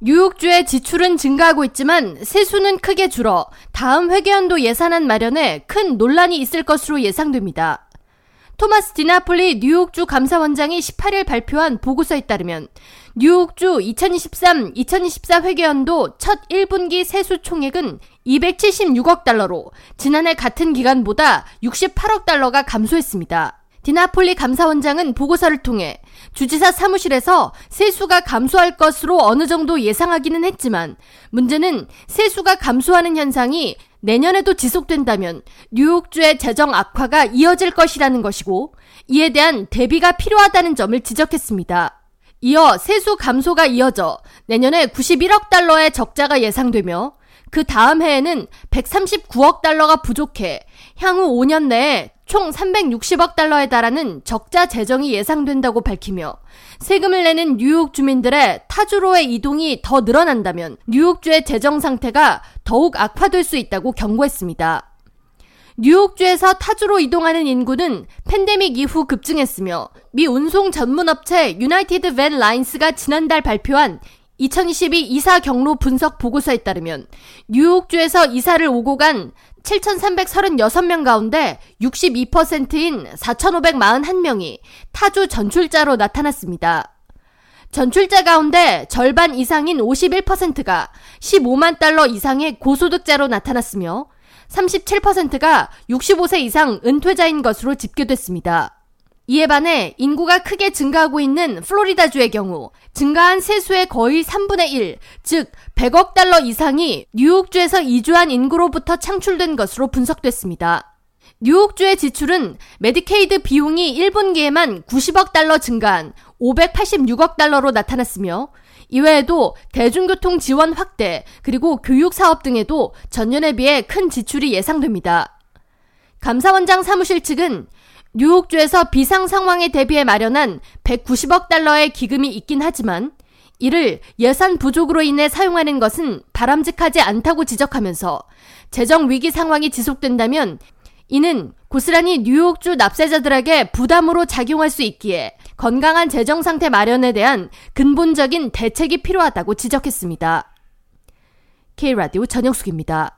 뉴욕주의 지출은 증가하고 있지만 세수는 크게 줄어 다음 회계연도 예산안 마련에 큰 논란이 있을 것으로 예상됩니다. 토마스 디나폴리 뉴욕주 감사원장이 18일 발표한 보고서에 따르면 뉴욕주 2023-2024 회계연도 첫 1분기 세수 총액은 276억 달러로 지난해 같은 기간보다 68억 달러가 감소했습니다. 디나폴리 감사원장은 보고서를 통해 주지사 사무실에서 세수가 감소할 것으로 어느 정도 예상하기는 했지만 문제는 세수가 감소하는 현상이 내년에도 지속된다면 뉴욕주의 재정 악화가 이어질 것이라는 것이고 이에 대한 대비가 필요하다는 점을 지적했습니다. 이어 세수 감소가 이어져 내년에 91억 달러의 적자가 예상되며 그 다음 해에는 139억 달러가 부족해 향후 5년 내에 총 360억 달러에 달하는 적자 재정이 예상된다고 밝히며 세금을 내는 뉴욕 주민들의 타주로의 이동이 더 늘어난다면 뉴욕주의 재정 상태가 더욱 악화될 수 있다고 경고했습니다. 뉴욕주에서 타주로 이동하는 인구는 팬데믹 이후 급증했으며 미 운송 전문업체 유나이티드 밴 라인스가 지난달 발표한 2022 이사 경로 분석 보고서에 따르면 뉴욕주에서 이사를 오고 간 7,336명 가운데 62%인 4,541명이 타주 전출자로 나타났습니다. 전출자 가운데 절반 이상인 51%가 15만 달러 이상의 고소득자로 나타났으며 37%가 65세 이상 은퇴자인 것으로 집계됐습니다. 이에 반해 인구가 크게 증가하고 있는 플로리다주의 경우 증가한 세수의 거의 3분의 1, 즉 100억 달러 이상이 뉴욕주에서 이주한 인구로부터 창출된 것으로 분석됐습니다. 뉴욕주의 지출은 메디케이드 비용이 1분기에만 90억 달러 증가한 586억 달러로 나타났으며 이외에도 대중교통 지원 확대 그리고 교육 사업 등에도 전년에 비해 큰 지출이 예상됩니다. 감사원장 사무실 측은 뉴욕주에서 비상 상황에 대비해 마련한 190억 달러의 기금이 있긴 하지만 이를 예산 부족으로 인해 사용하는 것은 바람직하지 않다고 지적하면서 재정 위기 상황이 지속된다면 이는 고스란히 뉴욕주 납세자들에게 부담으로 작용할 수 있기에 건강한 재정 상태 마련에 대한 근본적인 대책이 필요하다고 지적했습니다. K라디오 전영숙입니다.